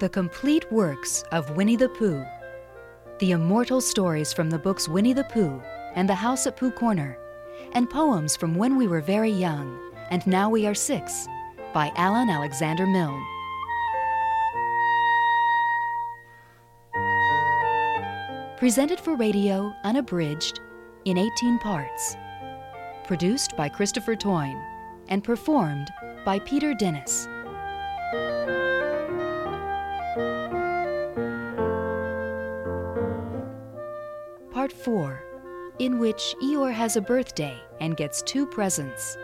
The complete works of Winnie the Pooh. The immortal stories from the books Winnie the Pooh and The House at Pooh Corner, and poems from when we were very young and now we are six by Alan Alexander Milne. Presented for radio, unabridged, in 18 parts. Produced by Christopher Toyne and performed by Peter Dennis. 4, in which Eeyore has a birthday and gets two presents.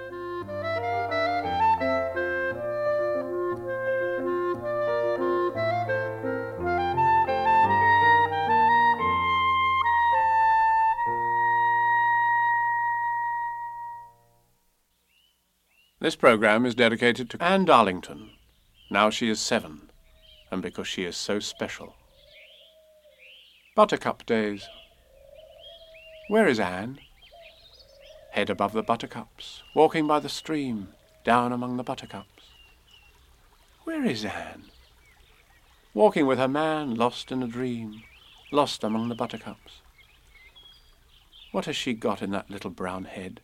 This program is dedicated to Anne Darlington. Now she is seven, and because she is so special. Buttercup Days. Where is Anne? Head above the buttercups, walking by the stream, down among the buttercups. Where is Anne? Walking with her man, lost in a dream, lost among the buttercups. What has she got in that little brown head?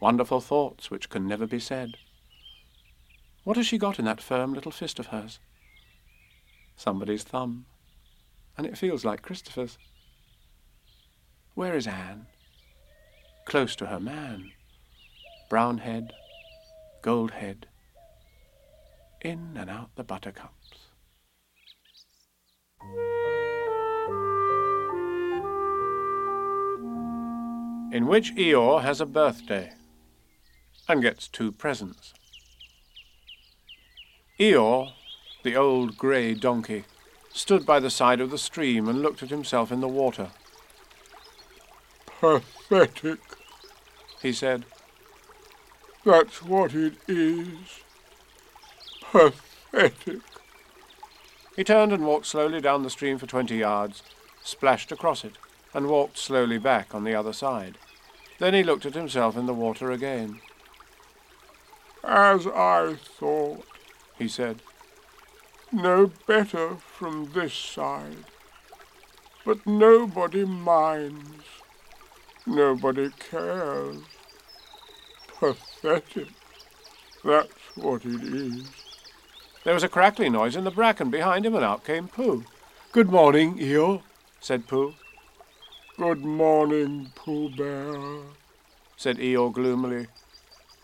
wonderful thoughts which can never be said. What has she got in that firm little fist of hers? Somebody's thumb, and it feels like Christopher's. Where is Anne? Close to her man. Brown head, gold head, in and out the buttercups. In which Eeyore has a birthday and gets two presents. Eeyore, the old grey donkey, stood by the side of the stream and looked at himself in the water. Pathetic, he said. That's what it is. Pathetic. He turned and walked slowly down the stream for twenty yards, splashed across it, and walked slowly back on the other side. Then he looked at himself in the water again. As I thought, he said. No better from this side. But nobody minds. Nobody cares. Pathetic. That's what it is. There was a crackling noise in the bracken behind him, and out came Pooh. Good morning, Eeyore, said Pooh. Good morning, Pooh Bear, said Eeyore gloomily.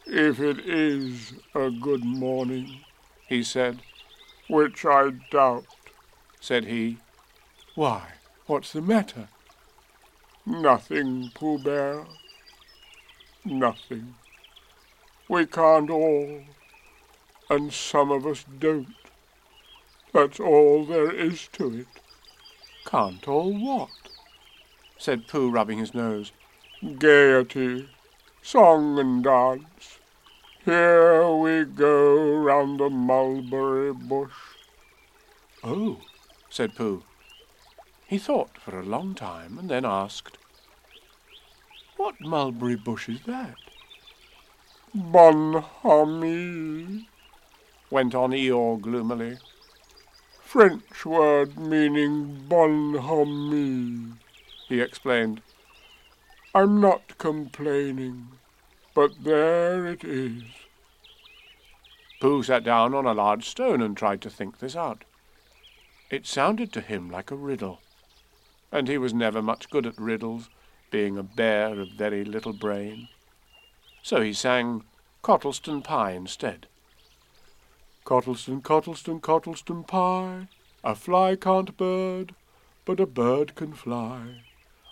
If it is a good morning, he said. Which I doubt, said he. Why, what's the matter? Nothing, Pooh Bear. Nothing. We can't all, and some of us don't. That's all there is to it. Can't all what? said Pooh, rubbing his nose. Gaiety, song and dance. Here we go round the mulberry bush. Oh, said Pooh. He thought for a long time and then asked, What mulberry bush is that? Bonhomie, went on Eeyore gloomily. French word meaning bonhomie, he explained. I'm not complaining, but there it is. Pooh sat down on a large stone and tried to think this out. It sounded to him like a riddle, and he was never much good at riddles, being a bear of very little brain. So he sang Cottleston Pie instead. Cottleston, Cottleston, Cottleston pie, a fly can't bird, but a bird can fly.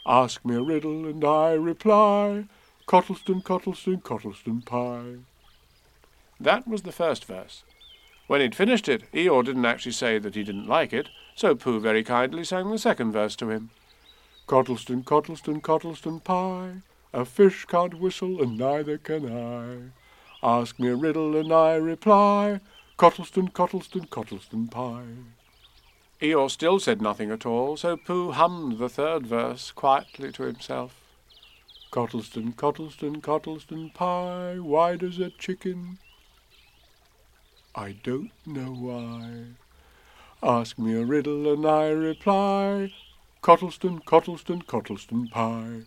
Ask me a riddle and I reply, Cottleston, Cottleston, Cottleston pie. That was the first verse. When he'd finished it, Eeyore didn't actually say that he didn't like it, so Pooh very kindly sang the second verse to him. Cottleston, Cottleston, Cottleston pie, a fish can't whistle and neither can I. Ask me a riddle and I reply, Cottleston, Cottleston, Cottleston pie. Eeyore still said nothing at all, so Pooh hummed the third verse quietly to himself. Cottleston, Cottleston, Cottleston pie, white as a chicken. I don't know why. Ask me a riddle and I reply. Cottleston, Cottleston, Cottleston pie.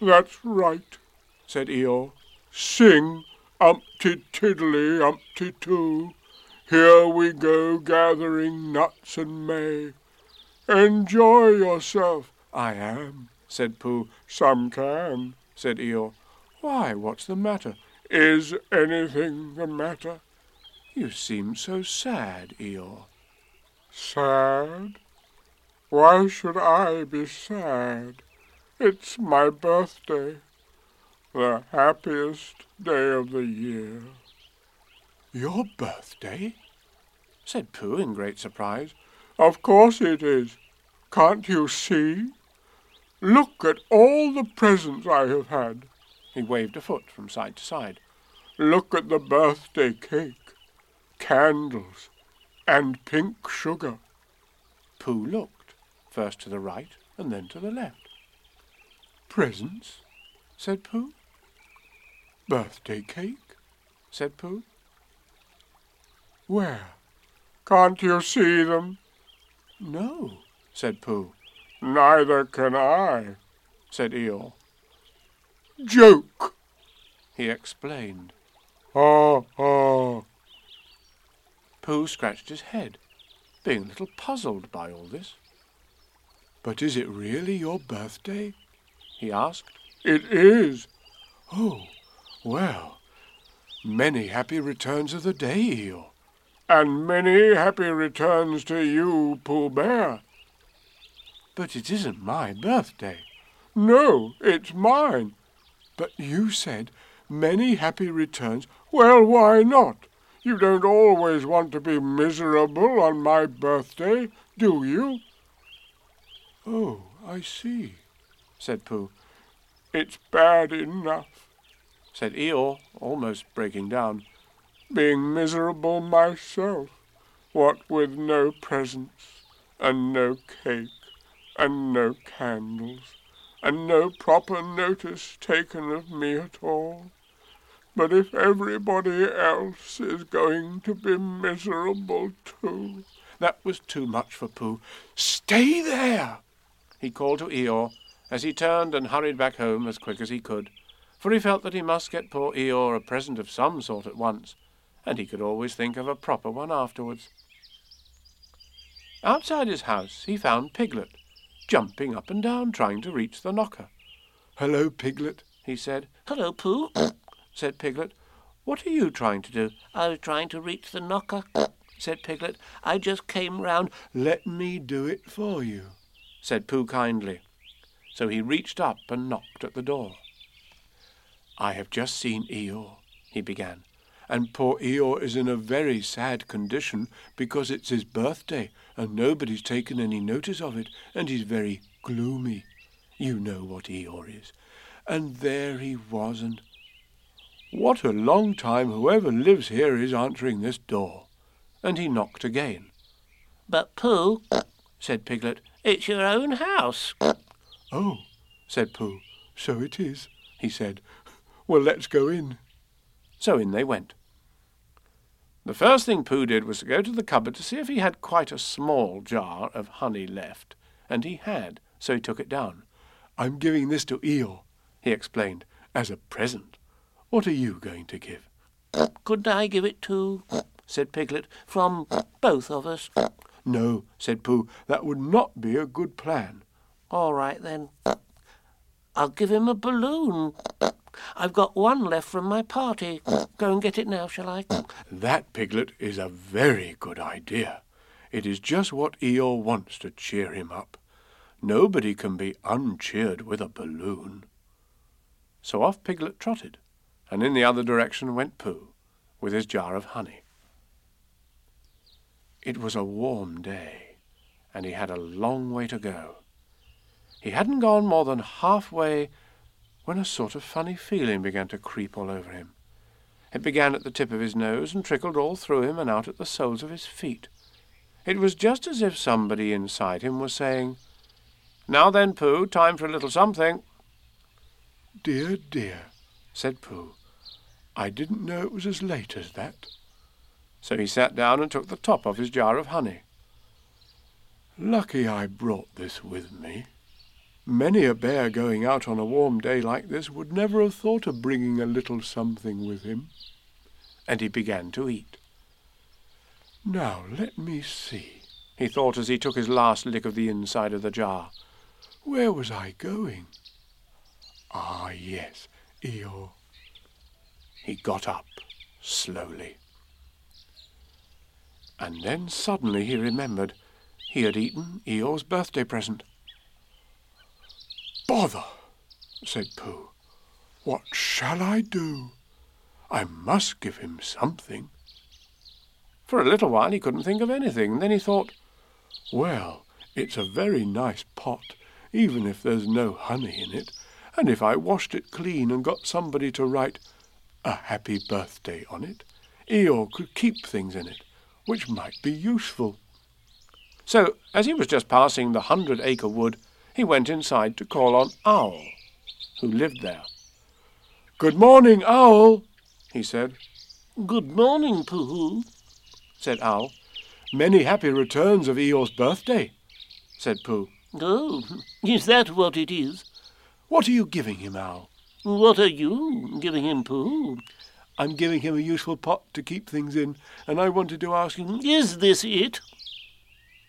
That's right, said Eeyore. Sing, umpty tiddly, umpty too. Here we go gathering nuts and may. Enjoy yourself. I am, said Pooh. Some can, said Eeyore. Why, what's the matter? Is anything the matter? You seem so sad, Eeyore. Sad? Why should I be sad? It's my birthday, the happiest day of the year. Your birthday? said Pooh in great surprise. Of course it is. Can't you see? Look at all the presents I have had. He waved a foot from side to side. Look at the birthday cake, candles, and pink sugar. Pooh looked, first to the right and then to the left. Presents? said Pooh. Birthday cake? said Pooh. Where? Can't you see them? No, said Pooh. Neither can I, said Eeyore. Joke, he explained. Ha ha. Pooh scratched his head, being a little puzzled by all this. But is it really your birthday? he asked. It is. Oh, well, many happy returns of the day, Eeyore. And many happy returns to you, Pooh Bear. But it isn't my birthday. No, it's mine. But you said many happy returns. Well, why not? You don't always want to be miserable on my birthday, do you? Oh, I see, said Pooh. It's bad enough, said Eeyore, almost breaking down. Being miserable myself, what with no presents, and no cake, and no candles, and no proper notice taken of me at all. But if everybody else is going to be miserable too... That was too much for Pooh. Stay there! he called to Eeyore as he turned and hurried back home as quick as he could, for he felt that he must get poor Eeyore a present of some sort at once, and he could always think of a proper one afterwards. Outside his house he found Piglet, jumping up and down trying to reach the knocker. Hello, Piglet, he said. Hello, Pooh, said Piglet. What are you trying to do? I was trying to reach the knocker, said Piglet. I just came round. Let me do it for you, said Pooh kindly. So he reached up and knocked at the door. I have just seen Eeyore, he began, and poor Eeyore is in a very sad condition because it's his birthday and nobody's taken any notice of it, and he's very gloomy. You know what Eeyore is. And there he was, and what a long time whoever lives here is answering this door. And he knocked again. But, Pooh, said Piglet, it's your own house. Oh, said Pooh, so it is, he said. Well, let's go in. So in they went. The first thing Pooh did was to go to the cupboard to see if he had quite a small jar of honey left, and he had, so he took it down. I'm giving this to Eeyore, he explained, as a present. What are you going to give? Couldn't I give it to, said Piglet, from both of us? No, said Pooh, that would not be a good plan. All right, then. I'll give him a balloon. I've got one left from my party. Go and get it now, shall I? That, Piglet, is a very good idea. It is just what Eeyore wants to cheer him up. Nobody can be uncheered with a balloon. So off Piglet trotted, and in the other direction went Pooh, with his jar of honey. It was a warm day, and he had a long way to go. He hadn't gone more than halfway when a sort of funny feeling began to creep all over him. It began at the tip of his nose and trickled all through him and out at the soles of his feet. It was just as if somebody inside him was saying, Now then, Pooh, time for a little something. Dear, dear, said Pooh, I didn't know it was as late as that. So he sat down and took the top off his jar of honey. Lucky I brought this with me. Many a bear going out on a warm day like this would never have thought of bringing a little something with him. And he began to eat. Now let me see, he thought as he took his last lick of the inside of the jar. Where was I going? Ah, yes, Eeyore. He got up slowly. And then suddenly he remembered he had eaten Eeyore's birthday present. Bother, said Pooh. What shall I do? I must give him something. For a little while he couldn't think of anything. And then he thought, Well, it's a very nice pot, even if there's no honey in it, and if I washed it clean and got somebody to write a happy birthday on it, Eeyore could keep things in it, which might be useful. So, as he was just passing the hundred acre wood, he went inside to call on Owl, who lived there. Good morning, Owl, he said. Good morning, Pooh, said Owl. Many happy returns of Eeyore's birthday, said Pooh. Oh, is that what it is? What are you giving him, Owl? What are you giving him, Pooh? I'm giving him a useful pot to keep things in, and I wanted to ask him... Is this it?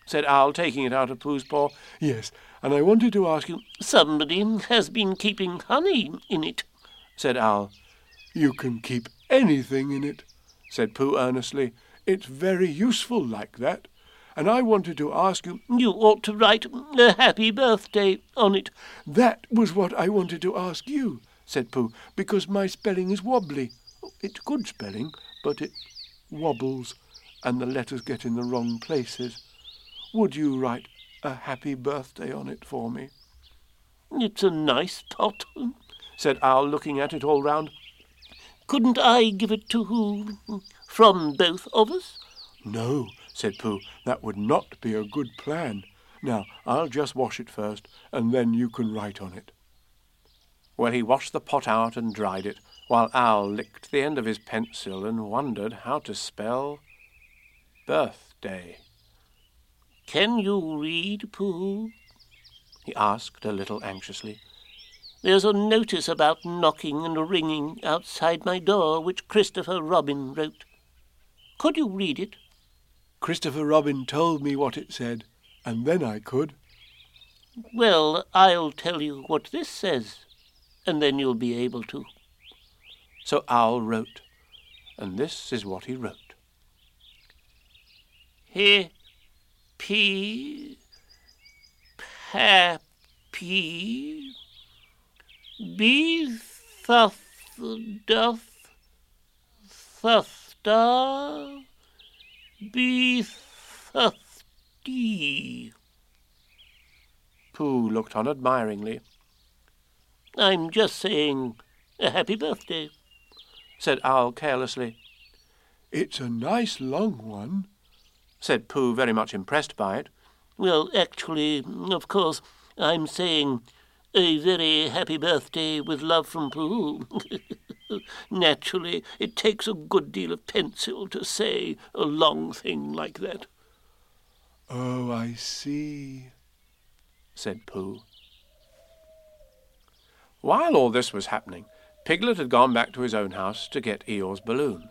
said Owl, taking it out of Pooh's paw. Yes, and I wanted to ask you... Somebody has been keeping honey in it, said Owl. You can keep anything in it, said Pooh earnestly. It's very useful like that. And I wanted to ask you... You ought to write a happy birthday on it. That was what I wanted to ask you, said Pooh, because my spelling is wobbly. It's good spelling, but it wobbles, and the letters get in the wrong places. Would you write a happy birthday on it for me? It's a nice pot, said Owl, looking at it all round. Couldn't I give it to who? From both of us? No, said Pooh, that would not be a good plan. Now, I'll just wash it first, and then you can write on it. Well, he washed the pot out and dried it, while Owl licked the end of his pencil and wondered how to spell birthday. Can you read, Pooh? he asked a little anxiously. There's a notice about knocking and ringing outside my door which Christopher Robin wrote. Could you read it? Christopher Robin told me what it said, and then I could. Well, I'll tell you what this says, and then you'll be able to. So Owl wrote, and this is what he wrote. Happy, happy, be thuff doth thufta be thufty. Pooh looked on admiringly. I'm just saying a happy birthday, said Owl carelessly. It's a nice long one, said Pooh, very much impressed by it. Well, actually, of course, I'm saying a very happy birthday with love from Pooh. Naturally, it takes a good deal of pencil to say a long thing like that. Oh, I see, said Pooh. While all this was happening, Piglet had gone back to his own house to get Eeyore's balloon.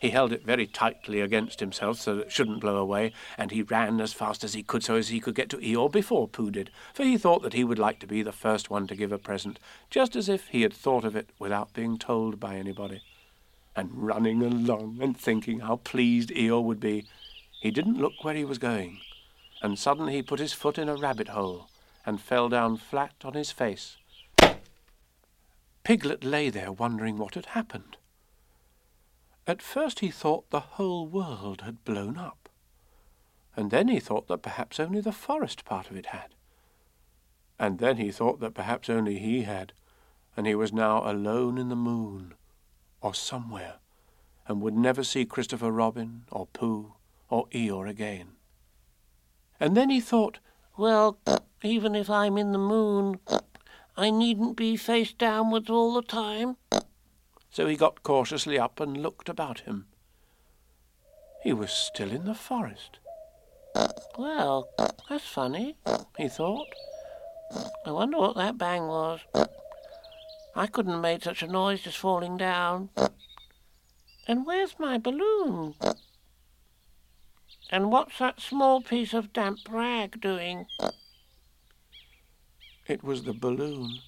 He held it very tightly against himself so that it shouldn't blow away, and he ran as fast as he could so as he could get to Eeyore before Pooh did, for he thought that he would like to be the first one to give a present, just as if he had thought of it without being told by anybody. And running along and thinking how pleased Eeyore would be, he didn't look where he was going, and suddenly he put his foot in a rabbit hole and fell down flat on his face. Piglet lay there wondering what had happened. At first he thought the whole world had blown up, and then he thought that perhaps only the forest part of it had. And then he thought that perhaps only he had, and he was now alone in the moon, or somewhere, and would never see Christopher Robin, or Pooh, or Eeyore again. And then he thought, Well, even if I'm in the moon, I needn't be face downwards all the time. So he got cautiously up and looked about him. He was still in the forest. Well, that's funny, he thought. I wonder what that bang was. I couldn't have made such a noise just falling down. And where's my balloon? And what's that small piece of damp rag doing? It was the balloon,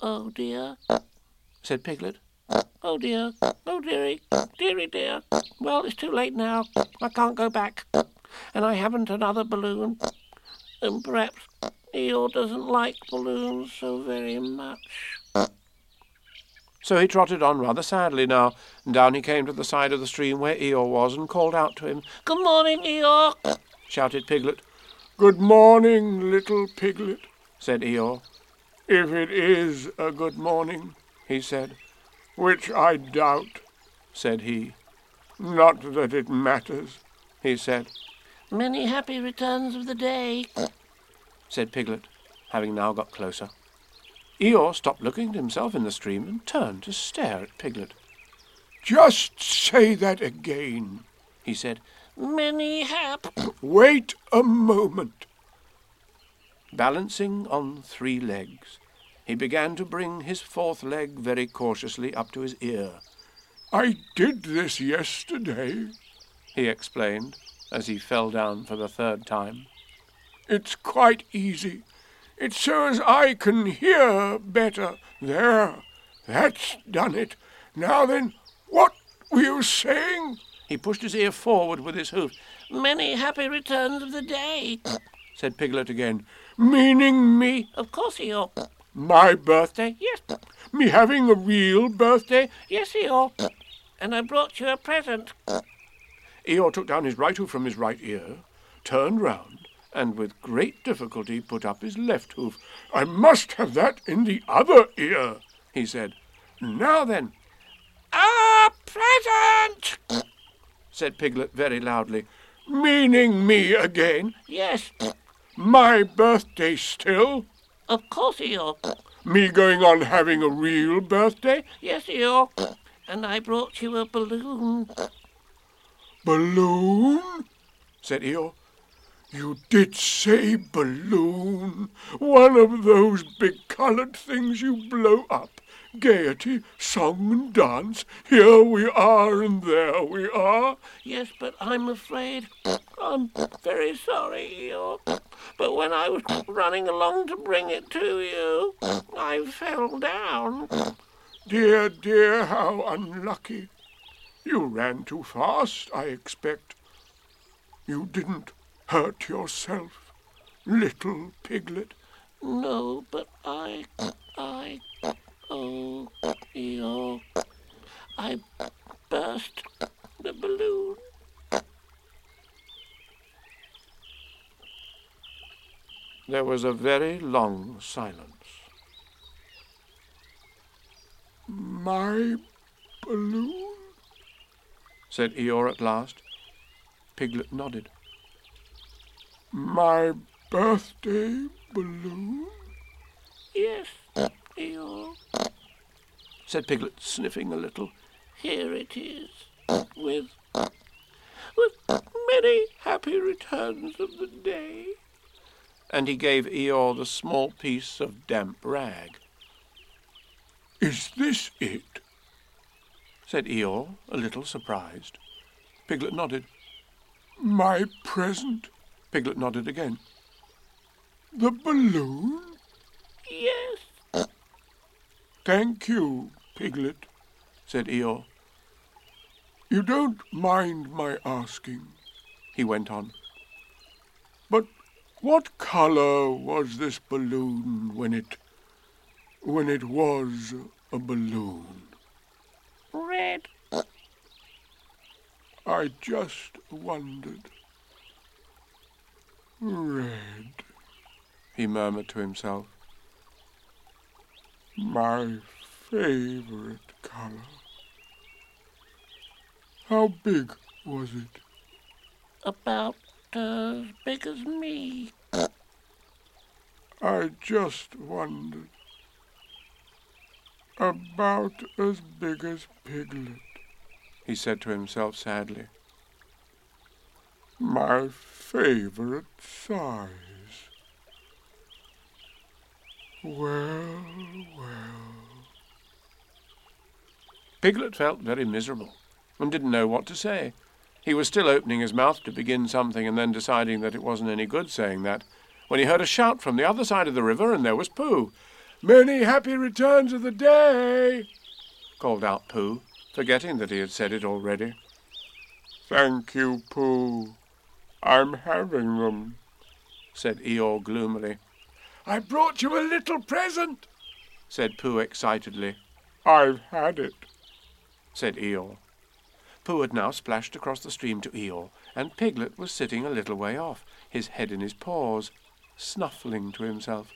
Oh dear, said Piglet. oh dear, oh dearie, dearie dear. Well, it's too late now. I can't go back. And I haven't another balloon. And perhaps Eeyore doesn't like balloons so very much. So he trotted on rather sadly now, and down he came to the side of the stream where Eeyore was, and called out to him. Good morning, Eeyore. Shouted Piglet, Good morning, little piglet. Said Eeyore. If it is a good morning, He said, which I doubt, said he, not that it matters. he said, Many happy returns of the day. said Piglet, having now got closer. Eeyore stopped looking at himself in the stream and turned to stare at Piglet. Just say that again. He said, Many hap. Wait a moment. Balancing on three legs, he began to bring his fourth leg very cautiously up to his ear. I did this yesterday. He explained, as he fell down for the third time. It's quite easy. It's so as I can hear better. There, that's done it. Now then, what were you saying? He pushed his ear forward with his hoof, Many happy returns of the day. said Piglet again. Meaning me, Of course, Eeyore. my birthday, Yes, me having a real birthday. yes, Eeyore. And I brought you a present. Eeyore took down his right hoof from his right ear, turned round, and with great difficulty put up his left hoof. I must have that in the other ear. He said, Now then, A present! said Piglet very loudly. Meaning me again. Yes, My birthday still. of course, Eeyore. Me going on having a real birthday. Yes, Eeyore. And I brought you a balloon. Balloon? said Eeyore. You did say balloon. One of those big coloured things you blow up. Gaiety, song and dance. Here we are and there we are. Yes, but I'm afraid. I'm very sorry, Eeyore. But when I was running along to bring it to you, I fell down. Dear, dear, how unlucky. You ran too fast, I expect. You didn't hurt yourself, little piglet. No, but I, I, oh, Eeyore, I burst the balloon. There was a very long silence. My balloon? said Eeyore at last. Piglet nodded. My birthday balloon? Yes, uh. Eeyore, said Piglet, sniffing a little. here it is, uh. with, with many happy returns of the day. And he gave Eeyore the small piece of damp rag. Is this it? said Eeyore, a little surprised. Piglet nodded. My present? Piglet nodded again. The balloon? Yes, Thank you, Piglet. said Eeyore. You don't mind my asking, He went on. What colour was this balloon when it when it was a balloon? red. Uh, I just wondered. Red, He murmured to himself. my favourite colour. How big was it? About as big as me. I just wondered. About as big as Piglet. He said to himself sadly. My favourite size. Well, well. Piglet felt very miserable and didn't know what to say. He was still opening his mouth to begin something and then deciding that it wasn't any good saying that, when he heard a shout from the other side of the river, and there was Pooh. Many happy returns of the day, called out Pooh, forgetting that he had said it already. Thank you, Pooh. I'm having them, said Eeyore gloomily. I brought you a little present, said Pooh excitedly. I've had it, said Eeyore. Pooh had now splashed across the stream to Eeyore, and Piglet was sitting a little way off, his head in his paws, snuffling to himself.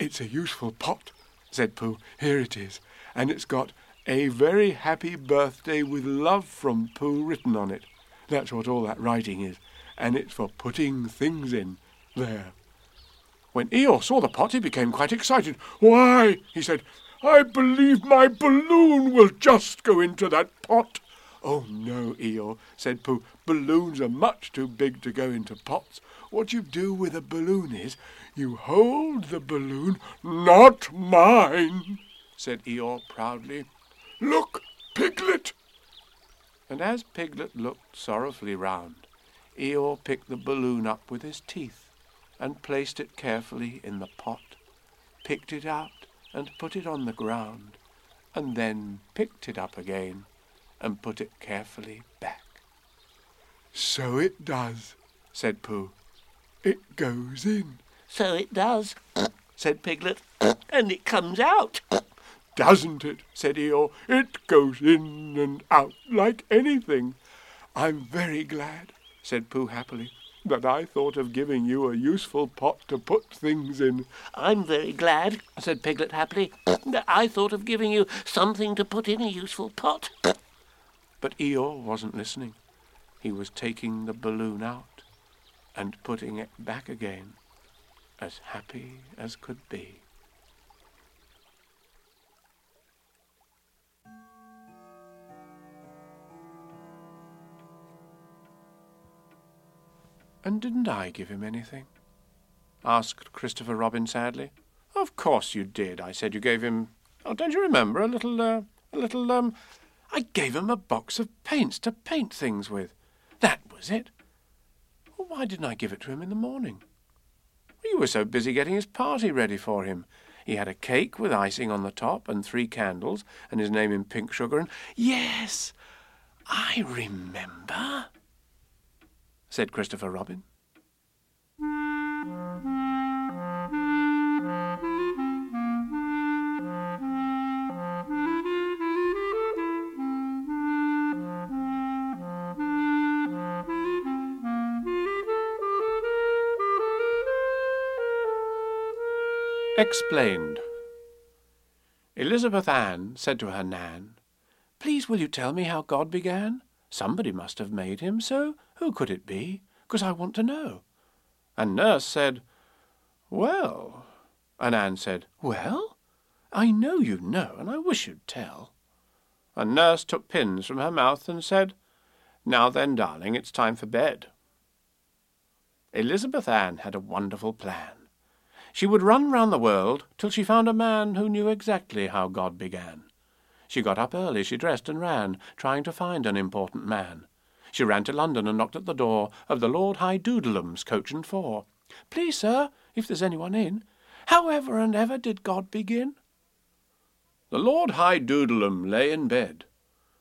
It's a useful pot, said Pooh. Here it is, and it's got a very happy birthday with love from Pooh written on it. That's what all that writing is, and it's for putting things in. There. When Eeyore saw the pot, he became quite excited. Why, he said, I believe my balloon will just go into that pot. Oh, no, Eeyore, said Pooh. Balloons are much too big to go into pots. What you do with a balloon is you hold the balloon, not mine, said Eeyore proudly. Look, Piglet! And as Piglet looked sorrowfully round, Eeyore picked the balloon up with his teeth and placed it carefully in the pot, picked it out and put it on the ground, and then picked it up again and put it carefully back. So it does, said Pooh. It goes in. So it does, said Piglet, and it comes out. Doesn't it? said Eeyore. It goes in and out like anything. I'm very glad, said Pooh happily, that I thought of giving you a useful pot to put things in. I'm very glad, said Piglet happily, that I thought of giving you something to put in a useful pot. But Eeyore wasn't listening. He was taking the balloon out and putting it back again, as happy as could be. And didn't I give him anything? asked Christopher Robin sadly. Of course you did. I said you gave him. Oh, don't you remember a little, uh, a little, um, I gave him a box of paints to paint things with. That was it. Well, why didn't I give it to him in the morning? You were so busy getting his party ready for him. He had a cake with icing on the top and three candles and his name in pink sugar and yes, I remember, said Christopher Robin. Explained. Elizabeth Ann said to her Nan, Please will you tell me how God began? Somebody must have made him, so who could it be? Because I want to know. And Nurse said, Well. And Ann said, Well? I know you know, and I wish you'd tell. And Nurse took pins from her mouth and said, Now then, darling, it's time for bed. Elizabeth Ann had a wonderful plan. She would run round the world till she found a man who knew exactly how God began. She got up early, she dressed and ran, trying to find an important man. She ran to London and knocked at the door of the Lord High Doodleum's coach and four. Please, sir, if there's anyone in, however and ever did God begin? The Lord High Doodleum lay in bed,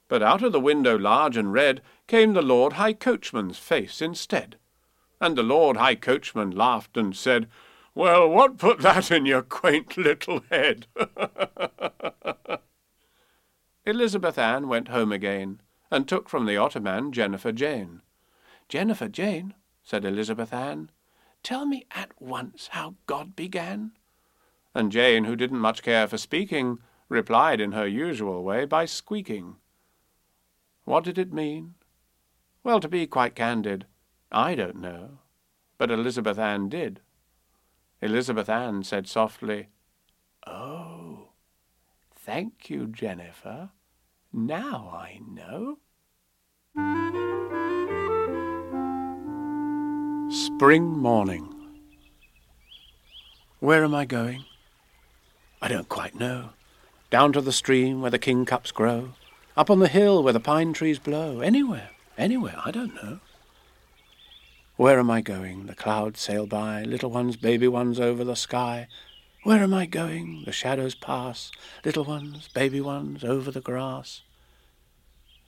but out of the window large and red came the Lord High Coachman's face instead. And the Lord High Coachman laughed and said, well, what put that in your quaint little head? Elizabeth Ann went home again, and took from the ottoman Jennifer Jane. Jennifer Jane, said Elizabeth Ann, tell me at once how God began. And Jane, who didn't much care for speaking, replied in her usual way by squeaking. What did it mean? Well, to be quite candid, I don't know, but Elizabeth Ann did. Elizabeth Ann said softly, Oh, thank you, Jennifer. Now I know. Spring morning. Where am I going? I don't quite know. Down to the stream where the kingcups grow, up on the hill where the pine trees blow, anywhere, anywhere, I don't know. Where am I going? The clouds sail by, little ones, baby ones over the sky. Where am I going? The shadows pass, little ones, baby ones over the grass.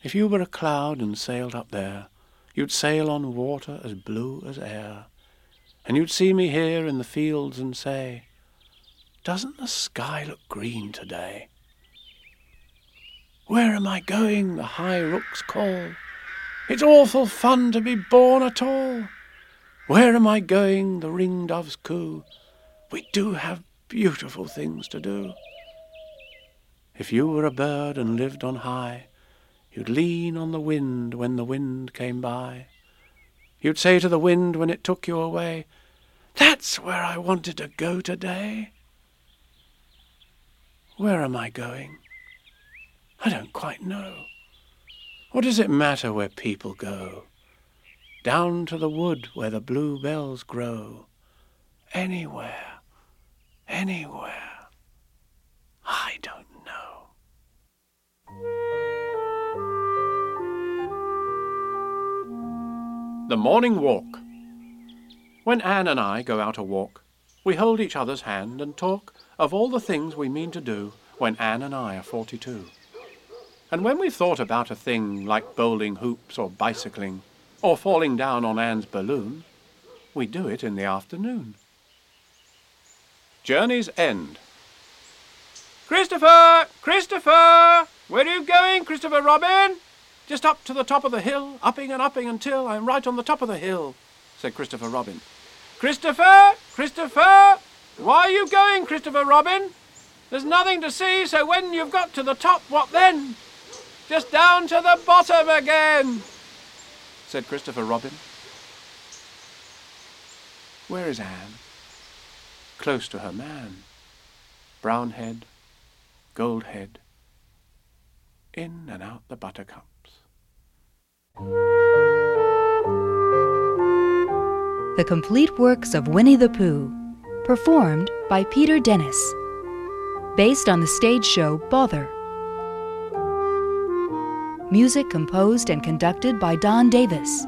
If you were a cloud and sailed up there, you'd sail on water as blue as air. And you'd see me here in the fields and say, Doesn't the sky look green today? Where am I going? The high rooks call. It's awful fun to be born at all. Where am I going? The ringdoves coo. We do have beautiful things to do. If you were a bird and lived on high, you'd lean on the wind when the wind came by. You'd say to the wind when it took you away, That's where I wanted to go today. Where am I going? I don't quite know. What does it matter where people go? Down to the wood where the bluebells grow. Anywhere, anywhere, I don't know. The Morning Walk. When Anne and I go out a walk, we hold each other's hand and talk of all the things we mean to do when Anne and I are forty-two. And when we've thought about a thing like bowling hoops or bicycling, or falling down on Anne's balloon, we do it in the afternoon. Journey's End. Christopher! Christopher! Where are you going, Christopher Robin? Just up to the top of the hill, upping and upping until I'm right on the top of the hill, said Christopher Robin. Christopher! Christopher! Why are you going, Christopher Robin? There's nothing to see, so when you've got to the top, what then? Just down to the bottom again said Christopher Robin. Where is Anne? Close to her man. Brown head, gold head, in and out the buttercups. The complete works of Winnie the Pooh, performed by Peter Dennis. Based on the stage show Bother Music composed and conducted by Don Davis.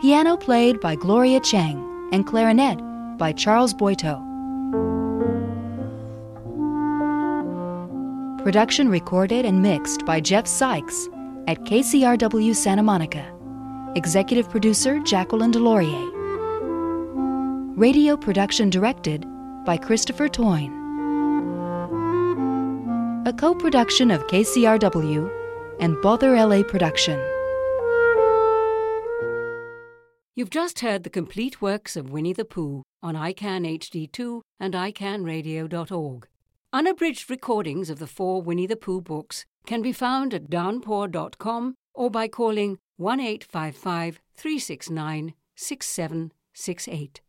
Piano played by Gloria Chang and clarinet by Charles Boito. Production recorded and mixed by Jeff Sykes at KCRW Santa Monica. Executive producer Jacqueline Delorier. Radio production directed by Christopher Toyne. A co production of KCRW and Bother LA production. You've just heard the complete works of Winnie the Pooh on ICANN HD2 and ICANNradio.org. Unabridged recordings of the four Winnie the Pooh books can be found at downpour.com or by calling 1 855 369 6768.